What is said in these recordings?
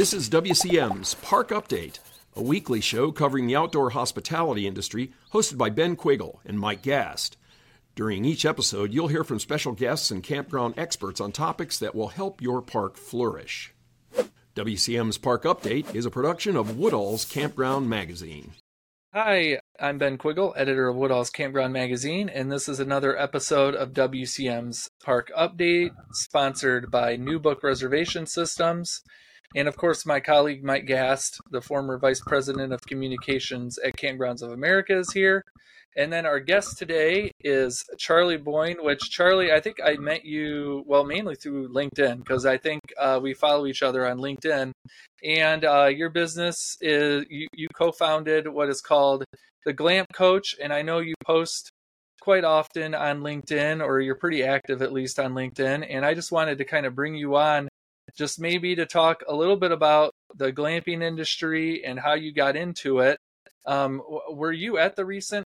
This is WCM's Park Update, a weekly show covering the outdoor hospitality industry, hosted by Ben Quiggle and Mike Gast. During each episode, you'll hear from special guests and campground experts on topics that will help your park flourish. WCM's Park Update is a production of Woodall's Campground Magazine. Hi, I'm Ben Quiggle, editor of Woodall's Campground Magazine, and this is another episode of WCM's Park Update, sponsored by Newbook Reservation Systems. And of course, my colleague Mike Gast, the former vice president of communications at Kampgrounds of America, is here. And then our guest today is Charlie Boyne, which Charlie, I think I met you, well, mainly through LinkedIn, because I think uh, we follow each other on LinkedIn. And uh, your business is, you, you co founded what is called the Glamp Coach. And I know you post quite often on LinkedIn, or you're pretty active at least on LinkedIn. And I just wanted to kind of bring you on just maybe to talk a little bit about the glamping industry and how you got into it. Um, were you at the recent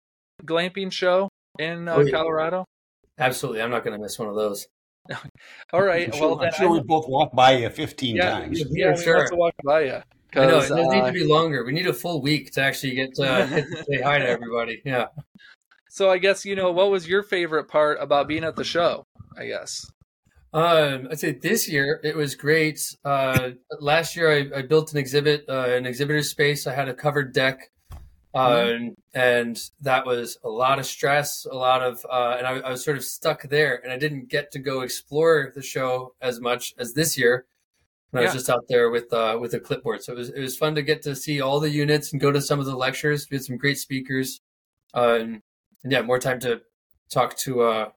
glamping show in uh, oh, yeah. Colorado? Absolutely. I'm not going to miss one of those. All right. I'm well, I'm sure we both walked by you 15 yeah, times. Yeah, we sure. to walk by you. I know it does uh, need to be longer. We need a full week to actually get to, get to say hi to everybody. Yeah. So I guess you know what was your favorite part about being at the show? I guess. Um, I'd say this year it was great. Uh, last year I, I built an exhibit, uh, an exhibitor space. I had a covered deck mm-hmm. Um, and that was a lot of stress, a lot of, uh, and I, I, was sort of stuck there, and I didn't get to go explore the show as much as this year. I was just out there with uh, with a clipboard, so it was it was fun to get to see all the units and go to some of the lectures. We had some great speakers, um, and yeah, more time to talk to uh,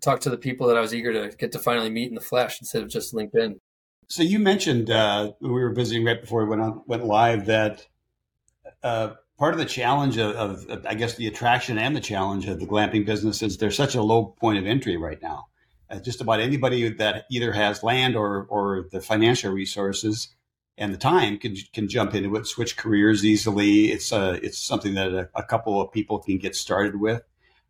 talk to the people that I was eager to get to finally meet in the flesh instead of just LinkedIn. So you mentioned uh, we were visiting right before we went on went live that uh, part of the challenge of, of, I guess, the attraction and the challenge of the glamping business is there's such a low point of entry right now. Uh, just about anybody that either has land or or the financial resources and the time can can jump into it, switch careers easily. It's uh, it's something that a, a couple of people can get started with.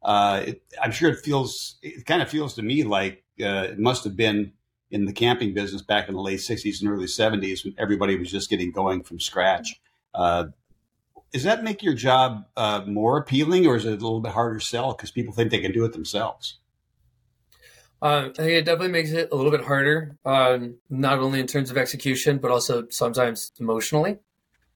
Uh, it, I'm sure it feels it kind of feels to me like uh, it must have been in the camping business back in the late 60s and early 70s when everybody was just getting going from scratch. Uh, does that make your job uh, more appealing, or is it a little bit harder to sell because people think they can do it themselves? Uh, I think it definitely makes it a little bit harder, um, not only in terms of execution, but also sometimes emotionally.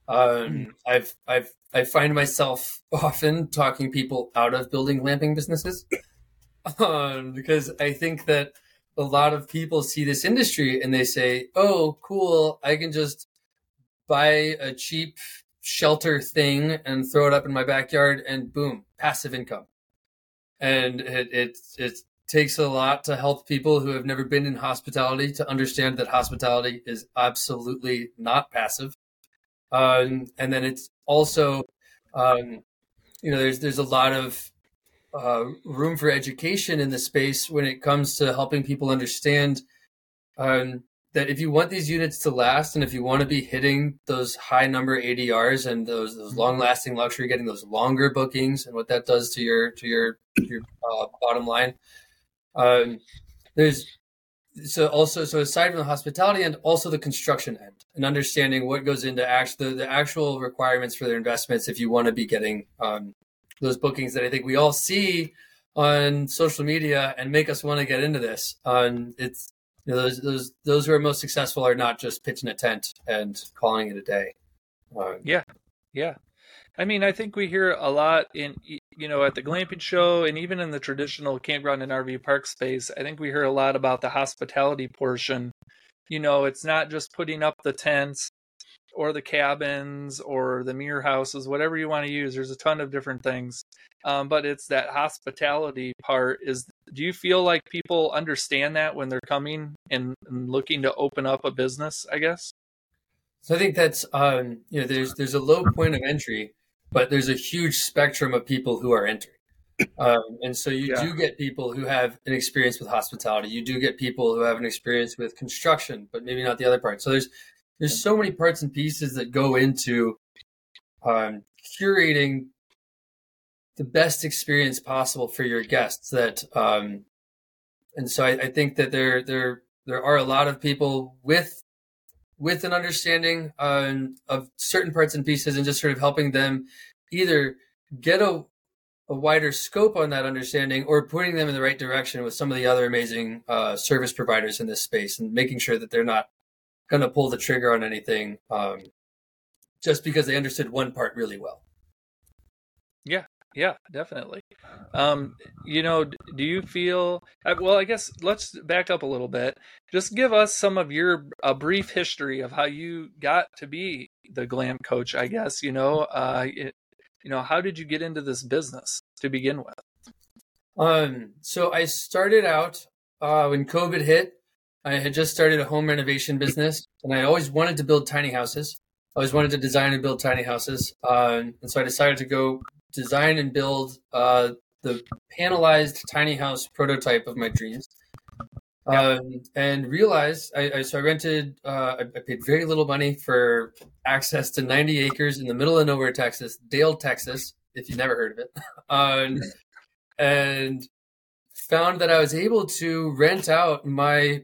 Um, hmm. I've I've I find myself often talking people out of building glamping businesses um, because I think that a lot of people see this industry and they say, "Oh, cool! I can just buy a cheap shelter thing and throw it up in my backyard and boom, passive income. And it, it, it takes a lot to help people who have never been in hospitality to understand that hospitality is absolutely not passive. Um, and then it's also, um, you know, there's, there's a lot of uh, room for education in the space when it comes to helping people understand um, that if you want these units to last and if you want to be hitting those high number ADRs and those those mm-hmm. long lasting luxury, getting those longer bookings and what that does to your to your your uh, bottom line, um, there's so also so aside from the hospitality end, also the construction end and understanding what goes into act the, the actual requirements for their investments if you want to be getting um, those bookings that I think we all see on social media and make us want to get into this. Um, it's you know, those those those who are most successful are not just pitching a tent and calling it a day. Um, yeah, yeah. I mean, I think we hear a lot in you know at the glamping show and even in the traditional campground and RV park space. I think we hear a lot about the hospitality portion. You know, it's not just putting up the tents or the cabins or the mirror houses, whatever you want to use. There's a ton of different things, um, but it's that hospitality part. Is do you feel like people understand that when they're coming and, and looking to open up a business? I guess. So I think that's um, you know there's there's a low point of entry, but there's a huge spectrum of people who are entering. Um, and so you yeah. do get people who have an experience with hospitality. You do get people who have an experience with construction, but maybe not the other part. So there's there's so many parts and pieces that go into um, curating the best experience possible for your guests that um, and so I, I, think that there there there are a lot of people with with an understanding um, of certain parts and pieces and just sort of helping them either get a, a wider scope on that understanding or putting them in the right direction with some of the other amazing uh, service providers in this space and making sure that they're not going to pull the trigger on anything um, just because they understood one part really well. Yeah, yeah, definitely. Um, you know, do you feel uh, well? I guess let's back up a little bit. Just give us some of your a brief history of how you got to be the Glamp Coach. I guess you know, uh, it, you know, how did you get into this business to begin with? Um, so I started out uh, when COVID hit. I had just started a home renovation business, and I always wanted to build tiny houses. I always wanted to design and build tiny houses, uh, and so I decided to go design and build uh, the panelized tiny house prototype of my dreams. Um, and realized I, I, so I rented uh, I, I, paid very little money for access to 90 acres in the middle of nowhere Texas Dale Texas if you've never heard of it. Um, and found that I was able to rent out my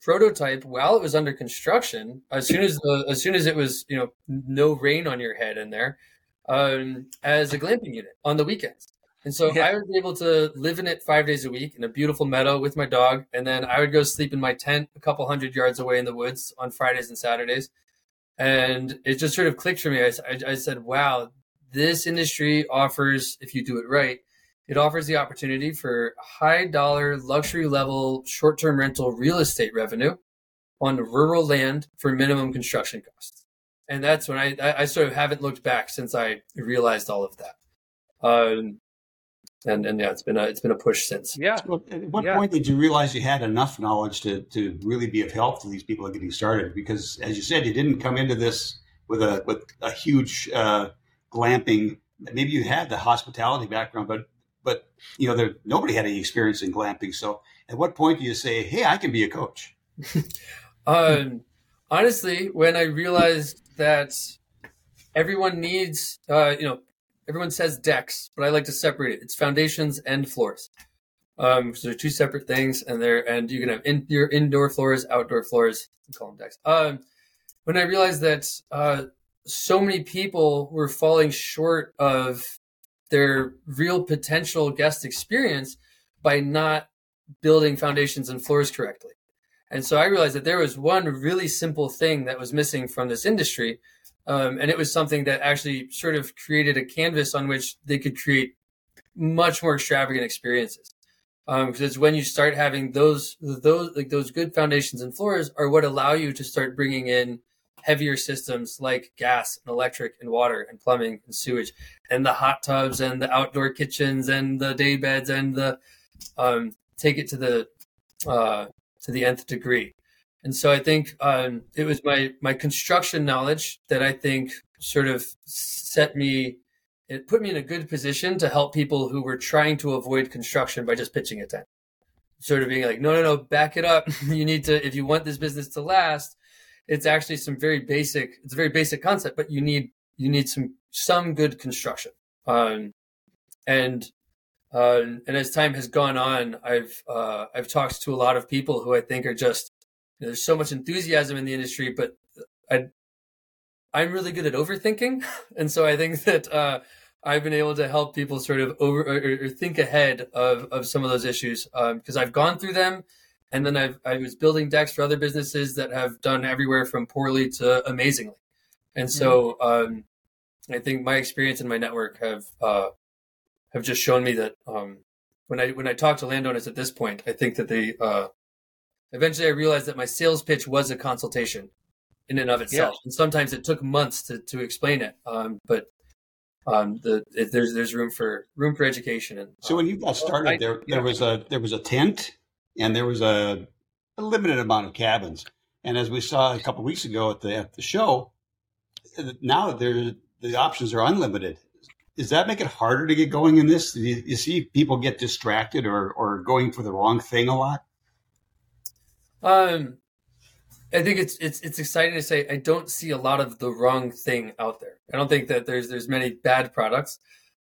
prototype while it was under construction as soon as the as soon as it was you know no rain on your head in there um, as a glamping unit on the weekends. And so yeah. I was able to live in it five days a week in a beautiful meadow with my dog. And then I would go sleep in my tent a couple hundred yards away in the woods on Fridays and Saturdays. And it just sort of clicked for me. I, I, I said, wow, this industry offers, if you do it right, it offers the opportunity for high dollar, luxury level, short term rental real estate revenue on rural land for minimum construction costs and that's when I, I, I sort of haven't looked back since I realized all of that. Um, and and yeah, it's been a it's been a push since. Yeah. So at what yeah. point did you realize you had enough knowledge to to really be of help to these people getting started? Because as you said, you didn't come into this with a with a huge uh, glamping. Maybe you had the hospitality background, but but you know, there nobody had any experience in glamping. So, at what point do you say, "Hey, I can be a coach"? um, honestly, when I realized that everyone needs, uh, you know, everyone says decks, but I like to separate it. It's foundations and floors. Um, so they're two separate things, and they're and you can have in, your indoor floors, outdoor floors. Call them decks. Um, when I realized that uh, so many people were falling short of their real potential guest experience by not building foundations and floors correctly. And so I realized that there was one really simple thing that was missing from this industry. Um, and it was something that actually sort of created a canvas on which they could create much more extravagant experiences. Because um, it's when you start having those those like those good foundations and floors are what allow you to start bringing in heavier systems like gas and electric and water and plumbing and sewage and the hot tubs and the outdoor kitchens and the day beds and the um, take it to the uh, to the nth degree. And so I think um, it was my my construction knowledge that I think sort of set me, it put me in a good position to help people who were trying to avoid construction by just pitching a tent. Sort of being like, no, no, no, back it up. you need to, if you want this business to last, it's actually some very basic, it's a very basic concept, but you need you need some some good construction. Um, and uh, and as time has gone on, I've uh, I've talked to a lot of people who I think are just you know, there's so much enthusiasm in the industry, but I I'm really good at overthinking, and so I think that uh, I've been able to help people sort of over or, or think ahead of of some of those issues because um, I've gone through them, and then I've I was building decks for other businesses that have done everywhere from poorly to amazingly, and so mm-hmm. um, I think my experience and my network have uh, have just shown me that um, when I when I talk to landowners at this point, I think that they uh, eventually I realized that my sales pitch was a consultation in and of itself, yeah. and sometimes it took months to to explain it. Um, but um, the it, there's there's room for room for education. And so when you got started, I, there there was a there was a tent, and there was a, a limited amount of cabins. And as we saw a couple weeks ago at the at the show, now there the options are unlimited does that make it harder to get going in this? You, you, see people get distracted or, or going for the wrong thing a lot? Um, I think it's it's it's exciting to say I don't see a lot of the wrong thing out there. I don't think that there's there's many bad products.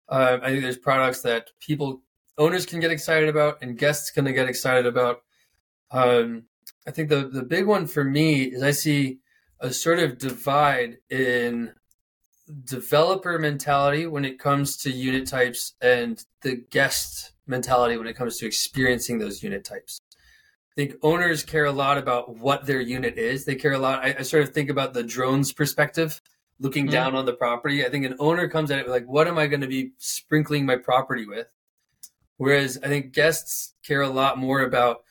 Uh, I think there's products that people owners can get excited about and guests can get excited about. Um, I think the the big one for me is I see a sort of divide in developer mentality when it comes to unit types and the guest mentality when it comes to experiencing those unit types. I think owners care a lot about what their unit is. They care a lot. I, I sort of think about the drone's perspective, looking mm-hmm. down on the property. I think an owner comes at it like, what am I going to be sprinkling my property with? Whereas I think guests care a lot more about,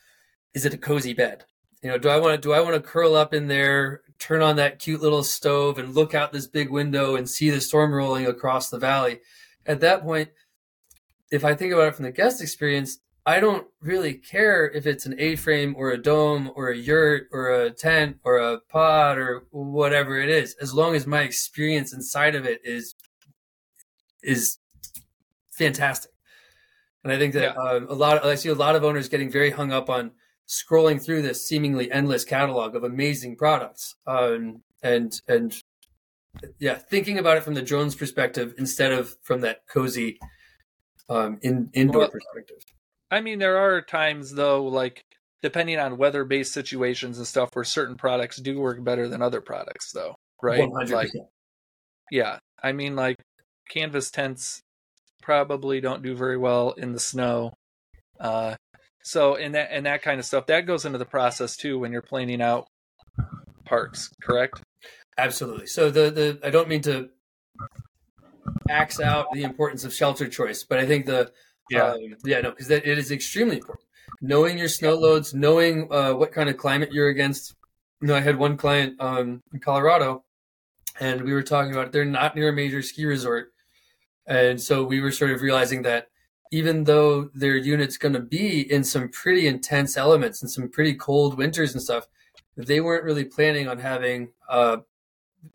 is it a cozy bed? You know, do I want to do I want to curl up in there, turn on that cute little stove, and look out this big window and see the storm rolling across the valley? At that point, if I think about it from the guest experience, I don't really care if it's an A-frame or a dome or a yurt or a tent or a pod or whatever it is, as long as my experience inside of it is is fantastic. And I think that yeah. um, a lot, of, I see a lot of owners getting very hung up on scrolling through this seemingly endless catalog of amazing products, um, and and yeah, thinking about it from the drone's perspective instead of from that cozy um, in indoor well, perspective. I mean, there are times though, like depending on weather-based situations and stuff, where certain products do work better than other products, though, right? 100%. Like, yeah, I mean, like canvas tents probably don't do very well in the snow. Uh, so, and that and that kind of stuff that goes into the process too when you're planning out parks, correct? Absolutely. So the the I don't mean to axe out the importance of shelter choice, but I think the yeah um, yeah no because it is extremely important. Knowing your snow loads, knowing uh, what kind of climate you're against. You know, I had one client um, in Colorado, and we were talking about they're not near a major ski resort, and so we were sort of realizing that even though their unit's going to be in some pretty intense elements and some pretty cold winters and stuff, they weren't really planning on having uh,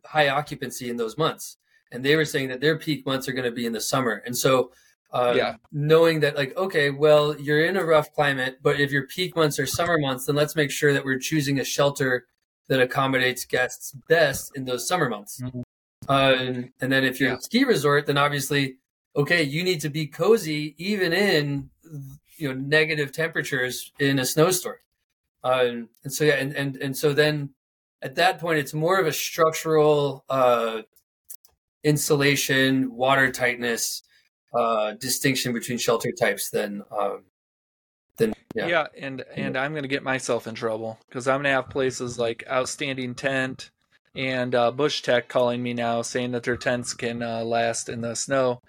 high occupancy in those months and they were saying that their peak months are going to be in the summer. And so, uh, yeah. knowing that, like, okay, well, you're in a rough climate, but if your peak months are summer months, then let's make sure that we're choosing a shelter that accommodates guests best in those summer months. Mm-hmm. Uh, and then if you're yeah. a ski resort, then obviously, okay, you need to be cozy even in you know negative temperatures in a snowstorm. Uh, and so yeah, and, and and so then at that point, it's more of a structural uh, insulation, water tightness uh, distinction between shelter types than um, than yeah. yeah and and I'm going to get myself in trouble because I'm going to have places like Outstanding Tent and uh, Bushtec calling me now saying that their tents can uh, last in the snow,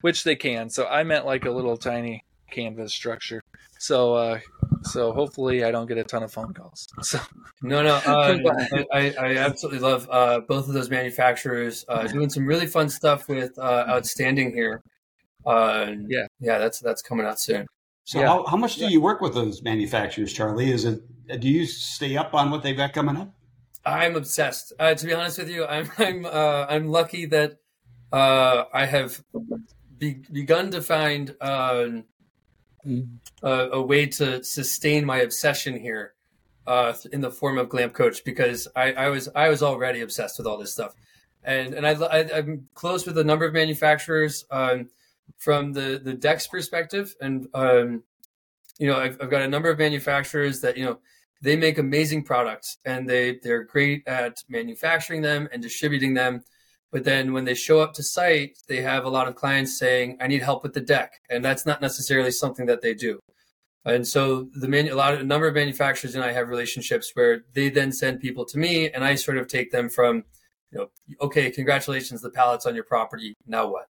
which they can. So I meant like a little tiny canvas structure. So uh, so hopefully I don't get a ton of phone calls. So no, no, uh, I, I absolutely love uh, both of those manufacturers uh, doing some really fun stuff with uh, Outstanding here. Uh, yeah, yeah, that's that's coming out soon. So yeah. how, how much do you work with those manufacturers, Charlie? Is it do you stay up on what they've got coming up? I'm obsessed. Uh, to be honest with you, I'm I'm I'm lucky that I have be, begun to find a, a, way to sustain my obsession here uh, in the form of Glamp Coach because I, I, was I was already obsessed with all this stuff, and and I am close with a number of manufacturers um, from the the decks perspective, and um, you know I've, I've got a number of manufacturers that you know they make amazing products and they they're great at manufacturing them and distributing them but then when they show up to site, they have a lot of clients saying, I need help with the deck. And that's not necessarily something that they do. And so the a lot of a number of manufacturers and I have relationships where they then send people to me and I sort of take them from, you know, okay, congratulations, the pallet's on your property. Now what?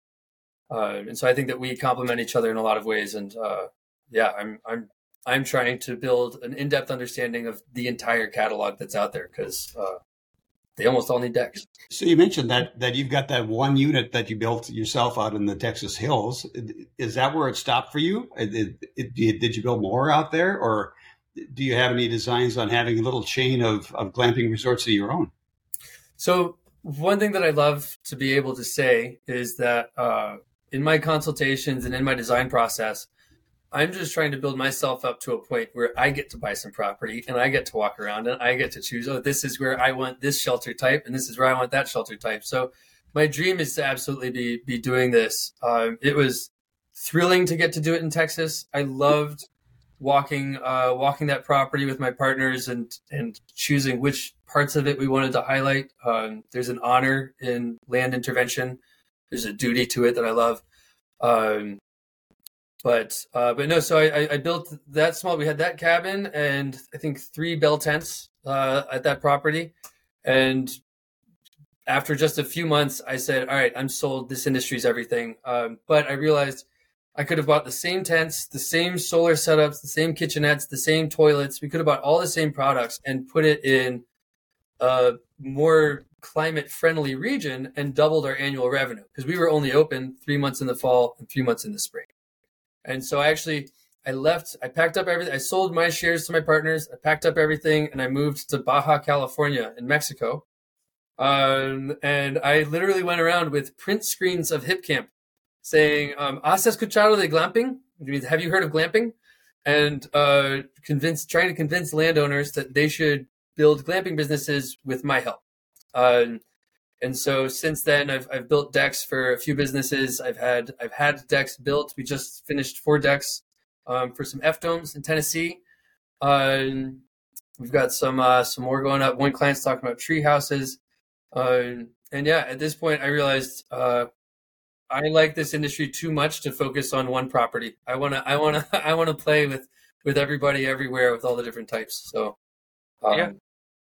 Uh, and so I think that we complement each other in a lot of ways. And uh, yeah, I'm I'm I'm trying to build an in-depth understanding of the entire catalog that's out there because uh, they almost all need decks. So you mentioned that that you've got that one unit that you built yourself out in the Texas hills. Is that where it stopped for you? Did, did you build more out there, or do you have any designs on having a little chain of, of glamping resorts of your own? So one thing that I love to be able to say is that uh, in my consultations and in my design process, I'm just trying to build myself up to a point where I get to buy some property and I get to walk around and I get to choose, oh, this is where I want this shelter type and this is where I want that shelter type. So my dream is to absolutely be be doing this. Um, it was thrilling to get to do it in Texas. I loved walking uh, walking that property with my partners and and choosing which parts of it we wanted to highlight. Um, there's an honor in land intervention. There's a duty to it that I love. Um, but uh, but no, so I, I built that small. We had that cabin and I think three bell tents uh, at that property. And after just a few months, I said, "All right, I'm sold. This industry is everything." Um, but I realized I could have bought the same tents, the same solar setups, the same kitchenettes, the same toilets. We could have bought all the same products and put it in a more climate friendly region and doubled our annual revenue because we were only open three months in the fall and three months in the spring. And so I actually I left, I packed up everything. I sold my shares to my partners. I packed up everything and I moved to Baja California in Mexico. Um, and I literally went around with print screens of Hipcamp saying, um, ¿Has escuchado de glamping? Have you heard of glamping? And uh, trying to convince landowners that they should build glamping businesses with my help. Um, and so since then, I've, I've built decks for a few businesses. I've had I've had decks built. We just finished four decks um, for some F domes in Tennessee. Um, we've got some uh, some more going up. One client's talking about tree houses. Um, and yeah, at this point, I realized uh, I like this industry too much to focus on one property. I wanna, I wanna, I wanna play with with everybody everywhere with all the different types. So, um, yeah,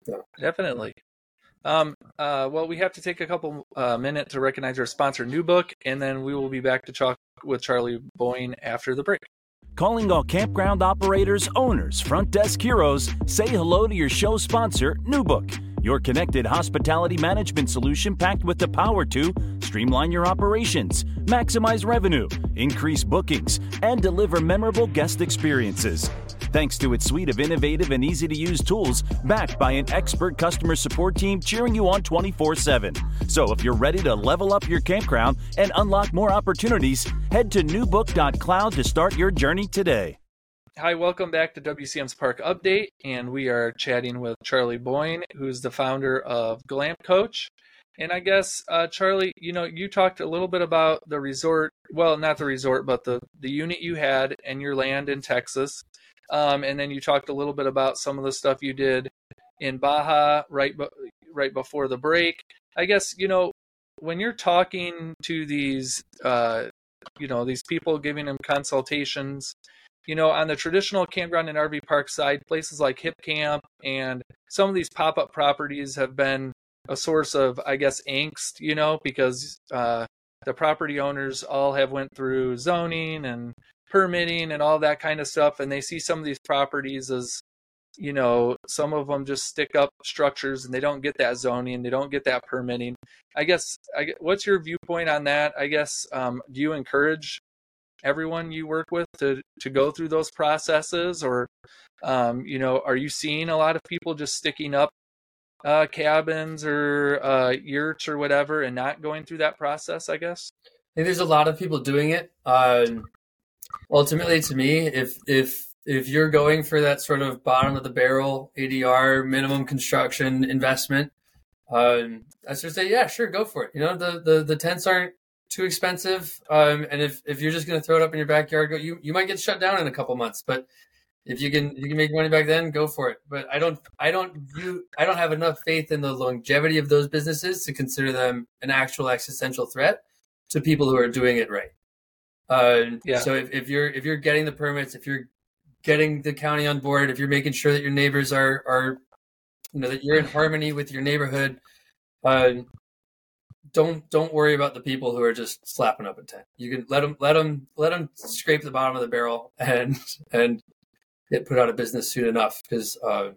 yeah, definitely. Um, uh, well, we have to take a couple uh, minutes to recognize our sponsor, Newbook, and then we will be back to talk with Charlie Boyne after the break. Calling all campground operators, owners, front desk heroes, say hello to your show sponsor, Newbook your connected hospitality management solution packed with the power to streamline your operations, maximize revenue, increase bookings, and deliver memorable guest experiences. Thanks to its suite of innovative and easy to use tools, backed by an expert customer support team cheering you on 24 7. So if you're ready to level up your campground and unlock more opportunities, head to newbook.cloud to start your journey today. Hi, welcome back to WCM's Park Update, and we are chatting with Charlie Boyne, who's the founder of Glamp Coach. And I guess, uh, Charlie, you know, you talked a little bit about the resort, well, not the resort, but the, the unit you had and your land in Texas. Um, and then you talked a little bit about some of the stuff you did in Baja right, right before the break. I guess, you know, when you're talking to these, uh, you know, these people giving them consultations, you know, on the traditional campground and RV park side, places like Hipcamp and some of these pop up properties have been a source of, I guess, angst, you know, because uh, the property owners all have went through zoning and permitting and all that kind of stuff, and they see some of these properties as, you know, some of them just stick up structures and they don't get that zoning, they don't get that permitting. I guess, I, what's your viewpoint on that? I guess, um, do you encourage everyone you work with to to go through those processes or um, you know are you seeing a lot of people just sticking up uh, cabins or uh, yurts or whatever and not going through that process i guess i think there's a lot of people doing it um, ultimately to me if if if you're going for that sort of bottom of the barrel adr minimum construction investment um, I sort say, yeah, sure, go for it. You know, the, the, the tents aren't too expensive. Um, and if, if you're just going to throw it up in your backyard, go, you, you might get shut down in a couple months, but if you can, you can make money back then, go for it. But I don't, I don't view, I don't have enough faith in the longevity of those businesses to consider them an actual existential threat to people who are doing it right. Uh, yeah. So if, if you're, if you're getting the permits, if you're getting the county on board, if you're making sure that your neighbors are, are, you know, that you're in harmony with your neighborhood, uh, don't don't worry about the people who are just slapping up a tent. You can let them let them let them scrape the bottom of the barrel and and get put out of business soon enough because uh,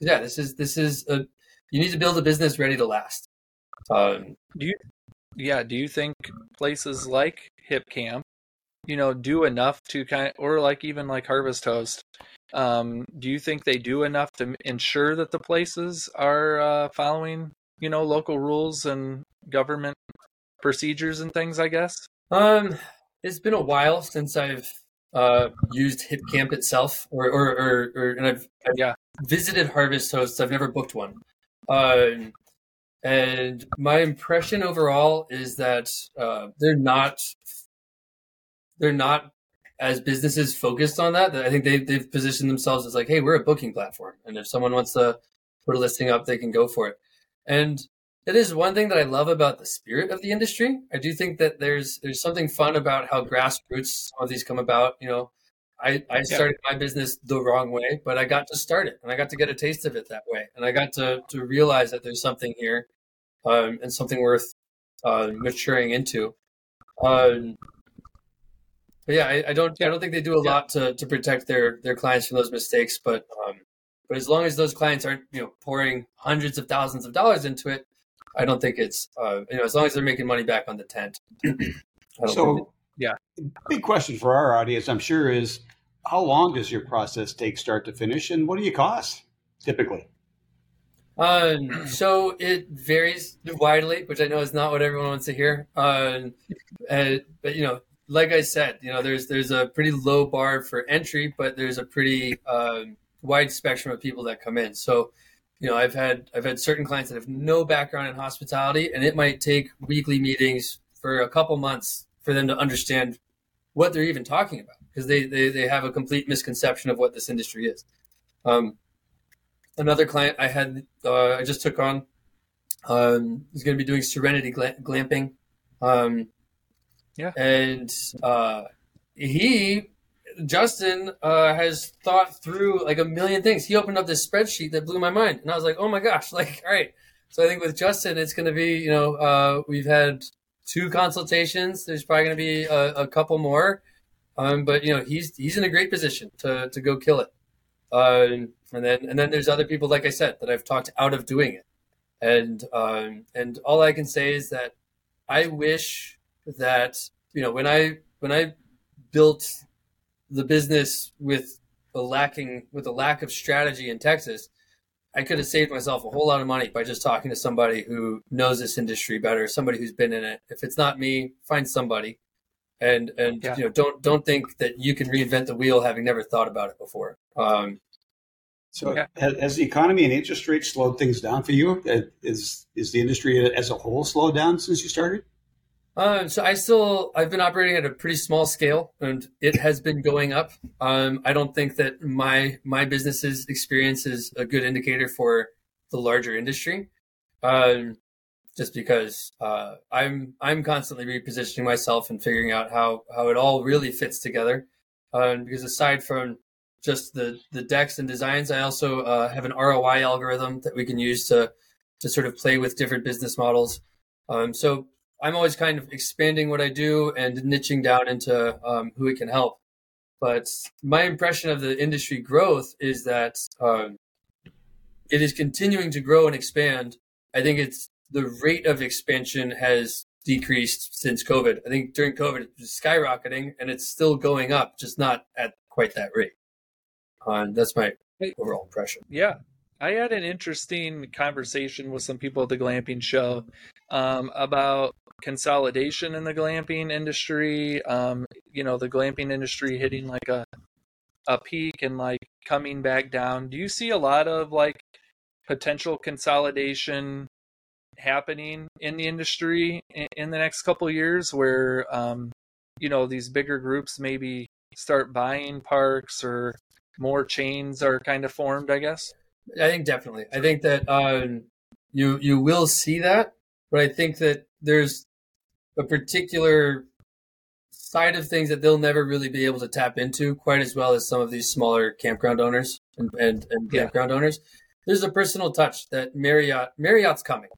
yeah, this is this is a you need to build a business ready to last. Um, do you yeah? Do you think places like Hipcamp, you know, do enough to kind of, or like even like Harvest Host? Um, do you think they do enough to ensure that the places are uh, following you know local rules and government procedures and things i guess? Um it's been a while since i've uh used hipcamp itself or or or, or and I've, I've, yeah. visited harvest hosts. I've never booked one. Um and my impression overall is that uh they're not they're not as businesses focused on that, I think they they've positioned themselves as like, hey, we're a booking platform, and if someone wants to put a listing up, they can go for it. And it is one thing that I love about the spirit of the industry. I do think that there's there's something fun about how grassroots some of these come about. You know, I, I started yeah. my business the wrong way, but I got to start it and I got to get a taste of it that way. And I got to, to realize that there's something here um, and something worth uh, maturing into. Um, but yeah, I, I don't yeah. I don't think they do a yeah. lot to, to protect their, their clients from those mistakes. But um, but as long as those clients aren't you know pouring hundreds of thousands of dollars into it, I don't think it's uh, you know as long as they're making money back on the tent. so yeah, big question for our audience, I'm sure, is how long does your process take start to finish, and what do you cost typically? Um, so it varies widely, which I know is not what everyone wants to hear. Um, and, but you know, like I said, you know, there's there's a pretty low bar for entry, but there's a pretty um, wide spectrum of people that come in. So, you know, I've had I've had certain clients that have no background in hospitality, and it might take weekly meetings for a couple months for them to understand what they're even talking about because they, they they have a complete misconception of what this industry is. Um, another client I had uh, I just took on um, is going to be doing Serenity glamping. Um, yeah. And uh, he, Justin, uh, has thought through like a million things. He opened up this spreadsheet that blew my mind. And I was like, oh my gosh, like, all right. So I think with Justin, it's going to be, you know, uh, we've had two consultations. There's probably going to be a, a, couple more. Um, but you know, he's, he's in a great position to, to go kill it. Um, and then, and then there's other people, like I said, that I've talked out of doing it. And, um, and all I can say is that I wish that you know when I when I built the business with a lacking with a lack of strategy in Texas, I could have saved myself a whole lot of money by just talking to somebody who knows this industry better, somebody who's been in it. If it's not me, find somebody. And and yeah. you know, don't don't think that you can reinvent the wheel having never thought about it before. Um, so yeah. has the economy and interest rates slowed things down for you? Uh, is is the industry as a whole slowed down since you started? Um, so I still I've been operating at a pretty small scale, and it has been going up. Um, I don't think that my my business's experience is a good indicator for the larger industry, um, just because uh, I'm I'm constantly repositioning myself and figuring out how how it all really fits together. Um, because aside from just the the decks and designs, I also uh, have an ROI algorithm that we can use to to sort of play with different business models. Um, so I'm always kind of expanding what I do and niching down into um, who it can help. But my impression of the industry growth is that um, it is continuing to grow and expand. I think it's the rate of expansion has decreased since COVID. I think during COVID it was skyrocketing and it's still going up, just not at quite that rate. Uh, that's my overall impression. Yeah, I had an interesting conversation with some people at the glamping show um, about consolidation in the glamping industry. Um, you know, the glamping industry hitting like a a peak and like coming back down. Do you see a lot of like potential consolidation happening in the industry in, in the next couple years, where um, you know these bigger groups maybe start buying parks or more chains are kind of formed? I guess. I think definitely. I think that um, you you will see that, but I think that there's a particular side of things that they'll never really be able to tap into quite as well as some of these smaller campground owners and, and, and yeah. campground owners. There's a personal touch that Marriott Marriott's coming.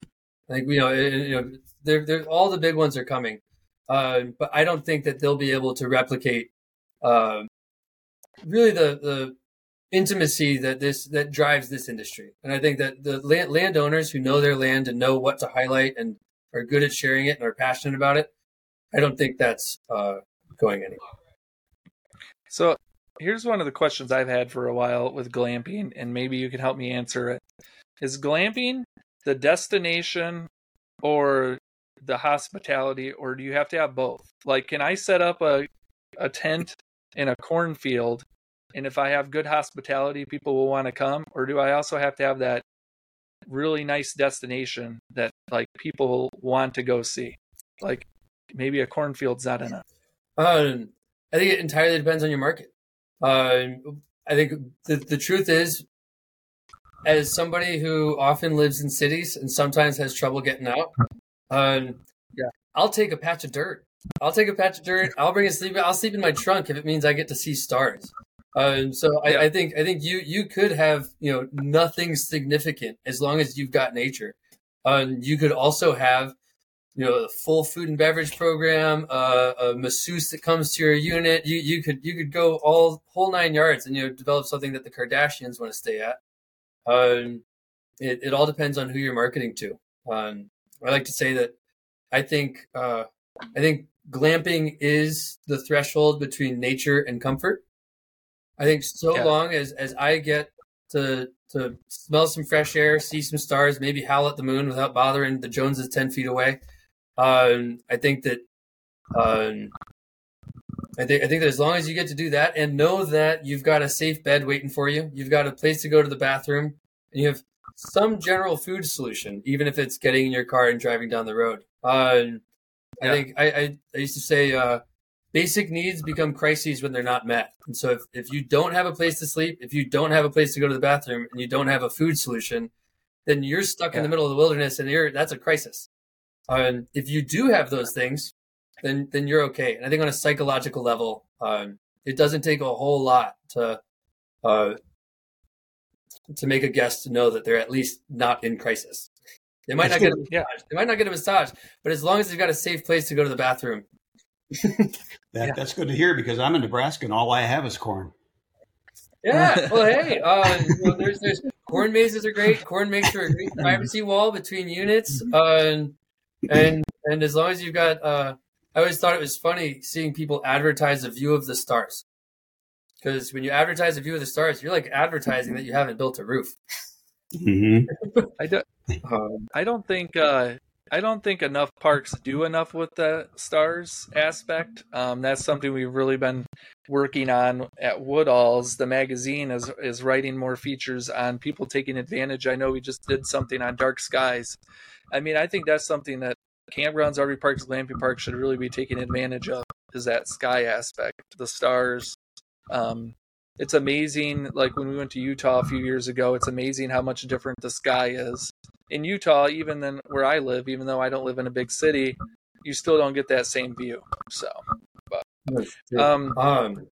I think you know you know they're, they're, all the big ones are coming, uh, but I don't think that they'll be able to replicate uh, really the the intimacy that this that drives this industry. And I think that the land, landowners who know their land and know what to highlight and are good at sharing it and are passionate about it, I don't think that's uh, going anywhere. So here's one of the questions I've had for a while with glamping, and maybe you can help me answer it. Is glamping the destination or the hospitality, or do you have to have both? Like, can I set up a a tent in a cornfield, and if I have good hospitality, people will want to come, or do I also have to have that really nice destination that like people want to go see. Like maybe a cornfield's not enough. Um, I think it entirely depends on your market. Uh, I think the, the truth is, as somebody who often lives in cities and sometimes has trouble getting out, um, yeah, I'll take a patch of dirt. I'll take a patch of dirt. I'll bring a sleep. I'll sleep in my trunk if it means I get to see stars. Um, so I, I, think I think you you could have you know nothing significant as long as you've got nature. Um, you could also have you know, the full food and beverage program, uh, a masseuse that comes to your unit. You you could you could go all whole nine yards and you know develop something that the Kardashians want to stay at. Um, it it all depends on who you're marketing to. Um, I like to say that I think uh, I think glamping is the threshold between nature and comfort. I think so yeah. long as as I get to to smell some fresh air, see some stars, maybe howl at the moon without bothering the Joneses ten feet away. Um, I think that um, I think I think that as long as you get to do that and know that you've got a safe bed waiting for you, you've got a place to go to the bathroom, and you have some general food solution, even if it's getting in your car and driving down the road. Um, I yeah. think I, I, I, used to say uh, basic needs become crises when they're not met. And so if, if you don't have a place to sleep, if you don't have a place to go to the bathroom, and you don't have a food solution, then you're stuck yeah. in the middle of the wilderness, and you're that's a crisis. And if you do have those things, then then you're okay. And I think on a psychological level, um, it doesn't take a whole lot to uh, to make a guest know that they're at least not in crisis. They might not get a massage. Yeah. They might not get a massage, but as long as they've got a safe place to go to the bathroom. that, yeah. That's good to hear because I'm in Nebraska and all I have is corn. Yeah. Well, hey, uh, there's, there's corn mazes are great. Corn makes for a great privacy wall between units. Uh, and and as long as you've got, uh, I always thought it was funny seeing people advertise a view of the stars, because when you advertise a view of the stars, you're like advertising that you haven't built a roof. Mm-hmm. I don't. Um, I don't think. Uh, I don't think enough parks do enough with the stars aspect. Um, that's something we've really been working on at Woodall's. The magazine is is writing more features on people taking advantage. I know we just did something on dark skies. I mean, I think that's something that campgrounds, RV parks, glamping parks should really be taking advantage of. Is that sky aspect, the stars? Um, it's amazing. Like when we went to Utah a few years ago, it's amazing how much different the sky is in Utah, even than where I live. Even though I don't live in a big city, you still don't get that same view. So, but um, um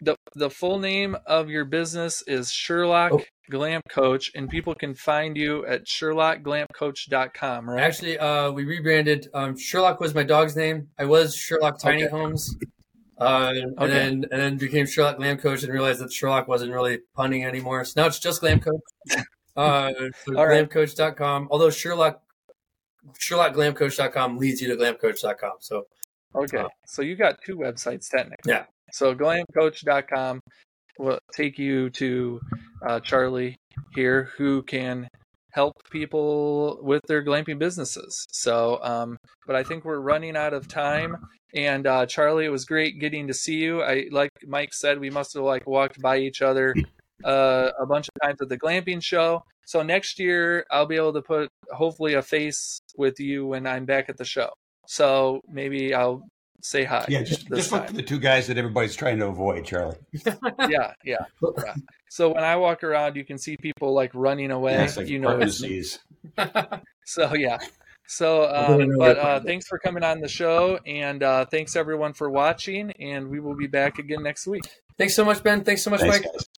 the the full name of your business is Sherlock oh. Glamp Coach, and people can find you at SherlockGlampCoach.com, right? Actually, uh, we rebranded. Um, Sherlock was my dog's name. I was Sherlock Tiny okay. Homes. Uh, and okay. then and then became Sherlock Glamp Coach and realized that Sherlock wasn't really punning anymore. So now it's just Glamp Coach. Uh, glampcoach.com. Although Sherlock SherlockGlampCoach.com leads you to GlampCoach.com. So okay, uh, so you got two websites technically. Yeah. So glampcoach.com will take you to uh, Charlie here, who can help people with their glamping businesses. So, um, but I think we're running out of time. And uh, Charlie, it was great getting to see you. I like Mike said, we must have like walked by each other uh, a bunch of times at the glamping show. So next year I'll be able to put hopefully a face with you when I'm back at the show. So maybe I'll say hi. Yeah, just just look for the two guys that everybody's trying to avoid, Charlie. yeah, yeah, yeah. So when I walk around, you can see people like running away. Yeah, like you know, disease. so yeah. So, um, but uh, thanks for coming on the show, and uh, thanks everyone for watching. And we will be back again next week. Thanks so much, Ben. Thanks so much, thanks, Mike. Guys.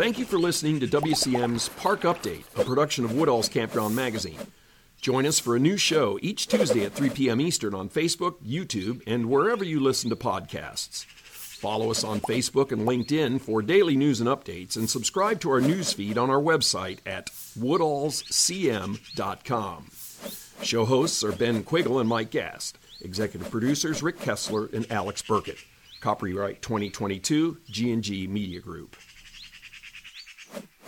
Thank you for listening to WCM's Park Update, a production of Woodall's Campground Magazine. Join us for a new show each Tuesday at 3 p.m. Eastern on Facebook, YouTube, and wherever you listen to podcasts. Follow us on Facebook and LinkedIn for daily news and updates, and subscribe to our news feed on our website at woodallscm.com. Show hosts are Ben Quiggle and Mike Gast. Executive producers Rick Kessler and Alex Burkett. Copyright 2022 G&G Media Group.